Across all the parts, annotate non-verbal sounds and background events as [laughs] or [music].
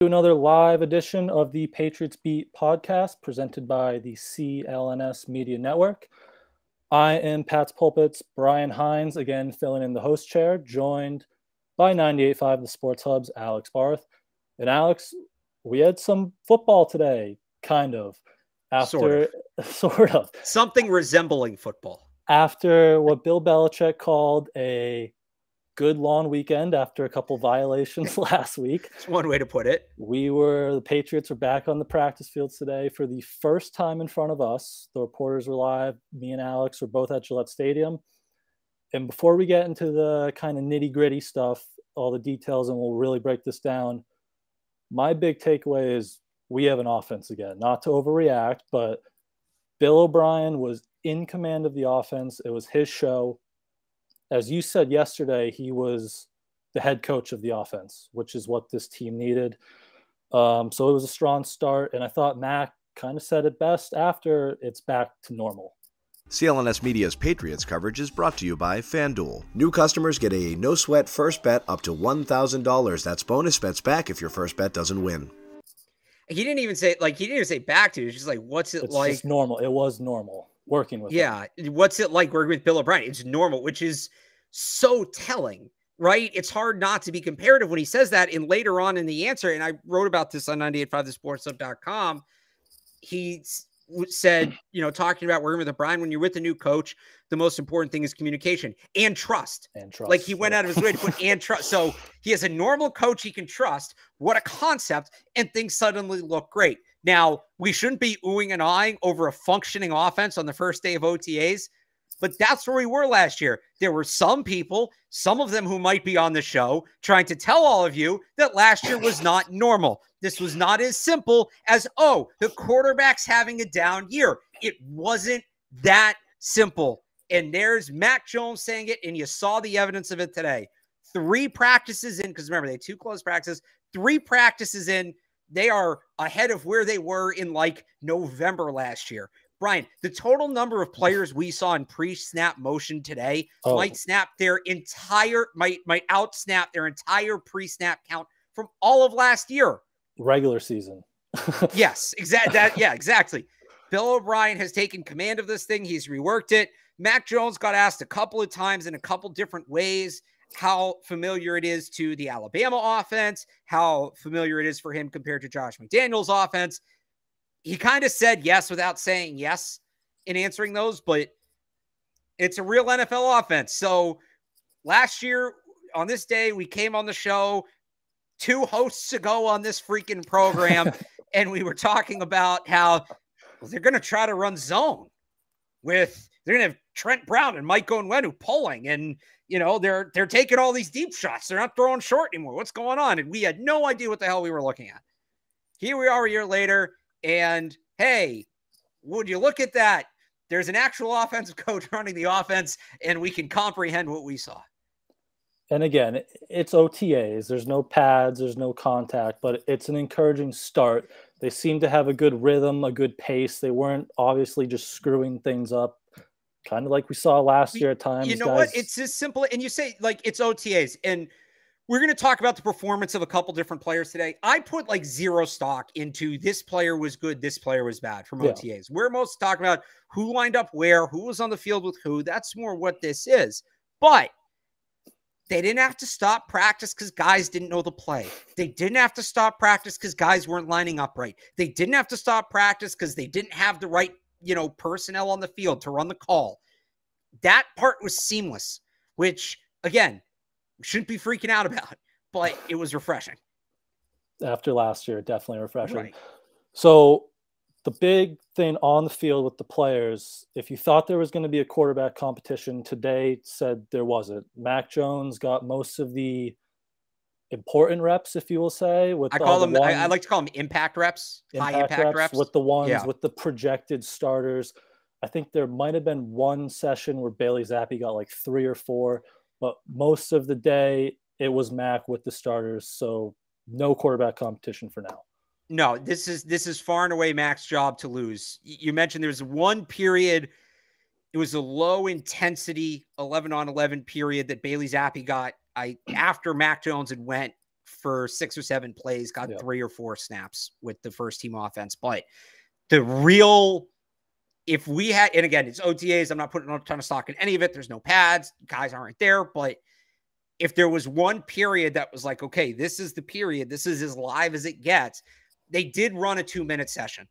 another live edition of the Patriots Beat podcast presented by the CLNS Media Network. I am Pats Pulpit's, Brian Hines, again filling in the host chair, joined by 98.5 The Sports Hub's Alex Barth. And Alex, we had some football today, kind of. After sort of, [laughs] sort of. something resembling football. After what Bill Belichick called a good long weekend after a couple violations [laughs] last week. That's one way to put it. We were the Patriots are back on the practice fields today for the first time in front of us. The reporters were live. Me and Alex were both at Gillette Stadium. And before we get into the kind of nitty gritty stuff, all the details, and we'll really break this down, my big takeaway is we have an offense again. Not to overreact, but Bill O'Brien was in command of the offense. It was his show as you said yesterday, he was the head coach of the offense, which is what this team needed. Um, so it was a strong start, and I thought Mac kind of said it best after it's back to normal. CLNS Media's Patriots coverage is brought to you by FanDuel. New customers get a no sweat first bet up to $1,000. That's bonus bets back if your first bet doesn't win. He didn't even say, like, he didn't even say back to. It's just like, what's it it's like? normal. It was normal working with yeah him. what's it like working with bill o'brien? It's normal which is so telling right? It's hard not to be comparative when he says that and later on in the answer and i wrote about this on 985thesportshub.com he said you know talking about working with o'brien when you're with a new coach the most important thing is communication and trust. And trust like he went out of his way to put and trust [laughs] so he has a normal coach he can trust. What a concept and things suddenly look great now, we shouldn't be oohing and eyeing over a functioning offense on the first day of OTAs, but that's where we were last year. There were some people, some of them who might be on the show, trying to tell all of you that last year was not normal. This was not as simple as, oh, the quarterback's having a down year. It wasn't that simple. And there's Mac Jones saying it, and you saw the evidence of it today. Three practices in, because remember, they had two close practices, three practices in they are ahead of where they were in like November last year. Brian, the total number of players we saw in pre-snap motion today oh. might snap their entire might might out snap their entire pre-snap count from all of last year. Regular season. [laughs] yes, exactly. That yeah, exactly. Bill O'Brien has taken command of this thing. He's reworked it. Mac Jones got asked a couple of times in a couple different ways how familiar it is to the Alabama offense, how familiar it is for him compared to Josh McDaniels' offense. He kind of said yes without saying yes in answering those, but it's a real NFL offense. So last year on this day, we came on the show two hosts ago on this freaking program, [laughs] and we were talking about how well, they're going to try to run zone with they're going to have Trent Brown and Mike Onwenu pulling and you know, they're they're taking all these deep shots. They're not throwing short anymore. What's going on? And we had no idea what the hell we were looking at. Here we are a year later, and hey, would you look at that? There's an actual offensive [laughs] coach running the offense, and we can comprehend what we saw. And again, it's OTAs. There's no pads, there's no contact, but it's an encouraging start. They seem to have a good rhythm, a good pace. They weren't obviously just screwing things up kind of like we saw last year at times. You know guys. what? It's as simple. And you say like it's OTAs, and we're going to talk about the performance of a couple different players today. I put like zero stock into this player was good, this player was bad from OTAs. Yeah. We're most talking about who lined up where, who was on the field with who. That's more what this is. But they didn't have to stop practice because guys didn't know the play. They didn't have to stop practice because guys weren't lining up right. They didn't have to stop practice because they didn't have the right you know, personnel on the field to run the call. That part was seamless, which again, shouldn't be freaking out about, [laughs] but it was refreshing. After last year, definitely refreshing. Right. So the big thing on the field with the players, if you thought there was going to be a quarterback competition today, said there wasn't. Mac Jones got most of the important reps, if you will say. With I call them, the I, I, like to call them impact reps, impact high impact reps, reps. with the ones yeah. with the projected starters. I think there might have been one session where Bailey Zappe got like three or four, but most of the day it was Mac with the starters. So no quarterback competition for now. No, this is this is far and away Mac's job to lose. You mentioned there was one period. It was a low intensity 11 on 11 period that Bailey Zappe got. I after Mac Jones had went for six or seven plays, got yeah. three or four snaps with the first team offense. But the real if we had, and again, it's OTAs, I'm not putting a ton of stock in any of it. There's no pads, guys aren't there. But if there was one period that was like, okay, this is the period, this is as live as it gets, they did run a two minute session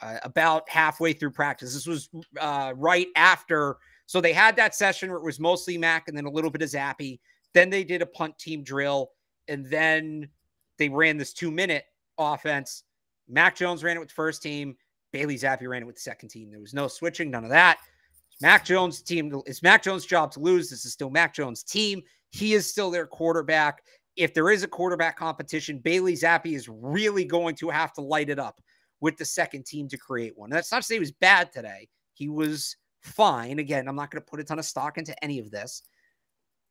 uh, about halfway through practice. This was uh, right after. So they had that session where it was mostly Mac and then a little bit of Zappe. Then they did a punt team drill. And then they ran this two minute offense. Mac Jones ran it with the first team. Bailey Zappe ran it with the second team. There was no switching, none of that. Mac Jones' team. It's Mac Jones' job to lose. This is still Mac Jones' team. He is still their quarterback. If there is a quarterback competition, Bailey Zappe is really going to have to light it up with the second team to create one. that's not to say he was bad today. He was fine. Again, I'm not going to put a ton of stock into any of this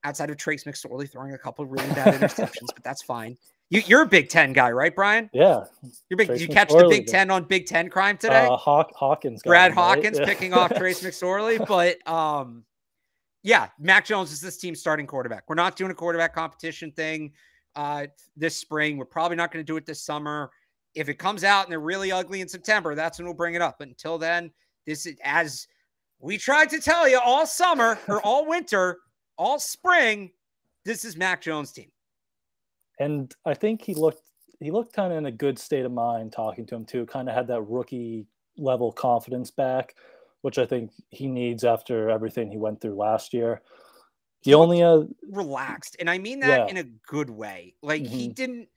outside of Trace McSorley throwing a couple really bad interceptions, but that's fine. You, are a Big Ten guy, right, Brian? Yeah. You're big. Trace you catch the Big Ten on Big Ten crime today? Uh, Hawk, Hawkins. Brad Hawkins right? picking off [laughs] Trace McSorley, but um, yeah, Mac Jones is this team's starting quarterback. We're not doing a quarterback competition thing uh, this spring. We're probably not going to do it this summer. If it comes out and they're really ugly in September, that's when we'll bring it up. But until then, this is as we tried to tell you all summer or all winter, all spring. This is Mac Jones' team and I think he looked he looked kind of in a good state of mind talking to him too. Kind of had that rookie level confidence back, which I think he needs after everything he went through last year. The only uh, relaxed, and I mean that yeah. in a good way. Like mm-hmm. he didn't.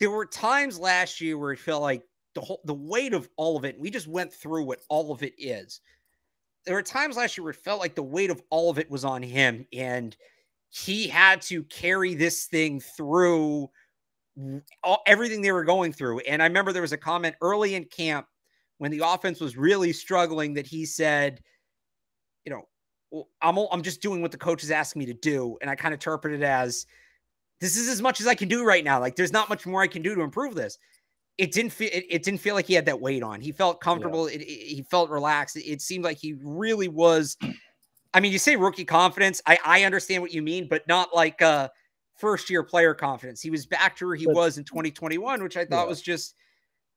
There were times last year where he felt like the whole the weight of all of it. We just went through what all of it is. There were times last year where it felt like the weight of all of it was on him, and he had to carry this thing through all, everything they were going through. And I remember there was a comment early in camp when the offense was really struggling that he said, you know, I'm I'm just doing what the coach is asking me to do, and I kind of interpret it as this is as much as I can do right now. Like there's not much more I can do to improve this. It didn't feel it, it didn't feel like he had that weight on. He felt comfortable. Yeah. It, it, he felt relaxed. It, seemed like he really was I mean, you say rookie confidence. I, I understand what you mean, but not like uh first year player confidence. He was back to where he but, was in 2021, which I thought yeah. was just,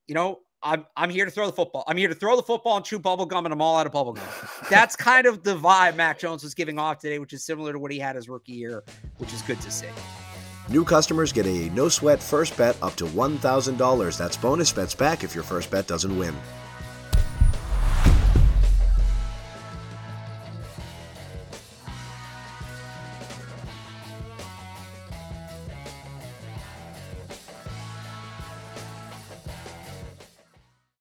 you know, I'm I'm here to throw the football. I'm here to throw the football and chew bubble gum, and I'm all out of bubble gum. [laughs] That's kind of the vibe Mac Jones was giving off today, which is similar to what he had his rookie year, which is good to see. New customers get a no sweat first bet up to $1,000. That's bonus bets back if your first bet doesn't win.